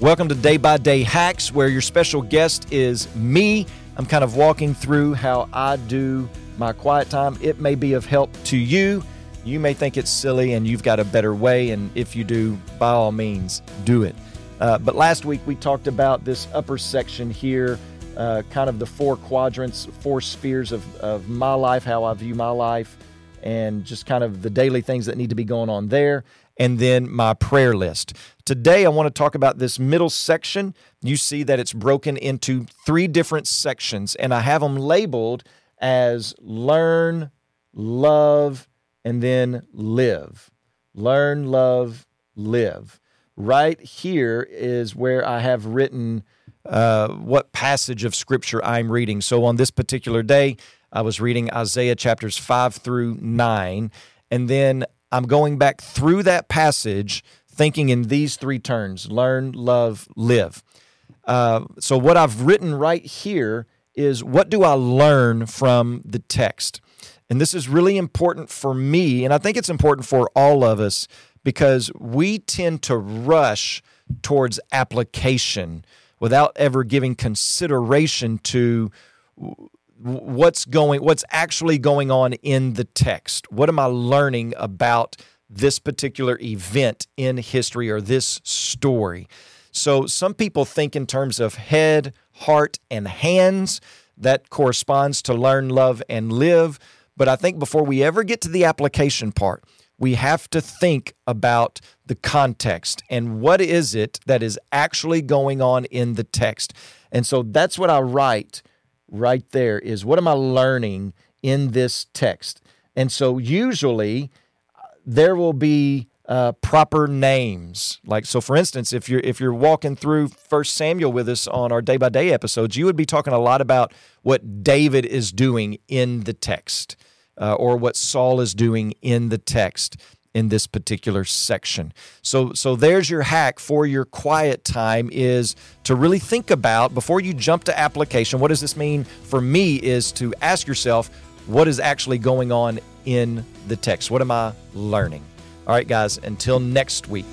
Welcome to Day by Day Hacks, where your special guest is me. I'm kind of walking through how I do my quiet time. It may be of help to you. You may think it's silly and you've got a better way, and if you do, by all means, do it. Uh, but last week we talked about this upper section here, uh, kind of the four quadrants, four spheres of, of my life, how I view my life, and just kind of the daily things that need to be going on there and then my prayer list. Today, I want to talk about this middle section. You see that it's broken into three different sections, and I have them labeled as learn, love, and then live. Learn, love, live. Right here is where I have written uh, what passage of scripture I'm reading. So on this particular day, I was reading Isaiah chapters 5 through 9. And then I'm going back through that passage thinking in these three terms learn, love, live. Uh, so, what I've written right here is what do I learn from the text? And this is really important for me, and I think it's important for all of us because we tend to rush towards application without ever giving consideration to what's going what's actually going on in the text what am i learning about this particular event in history or this story. So some people think in terms of head heart and hands that corresponds to learn love and live. But i think before we ever get to the application part we have to think about the context and what is it that is actually going on in the text. And so that's what i write right there is what am I learning in this text? And so usually there will be uh, proper names. Like so, for instance, if you're if you're walking through First Samuel with us on our day by day episodes, you would be talking a lot about what David is doing in the text, uh, or what Saul is doing in the text in this particular section. So so there's your hack for your quiet time is to really think about before you jump to application what does this mean for me is to ask yourself what is actually going on in the text? What am I learning? All right guys, until next week.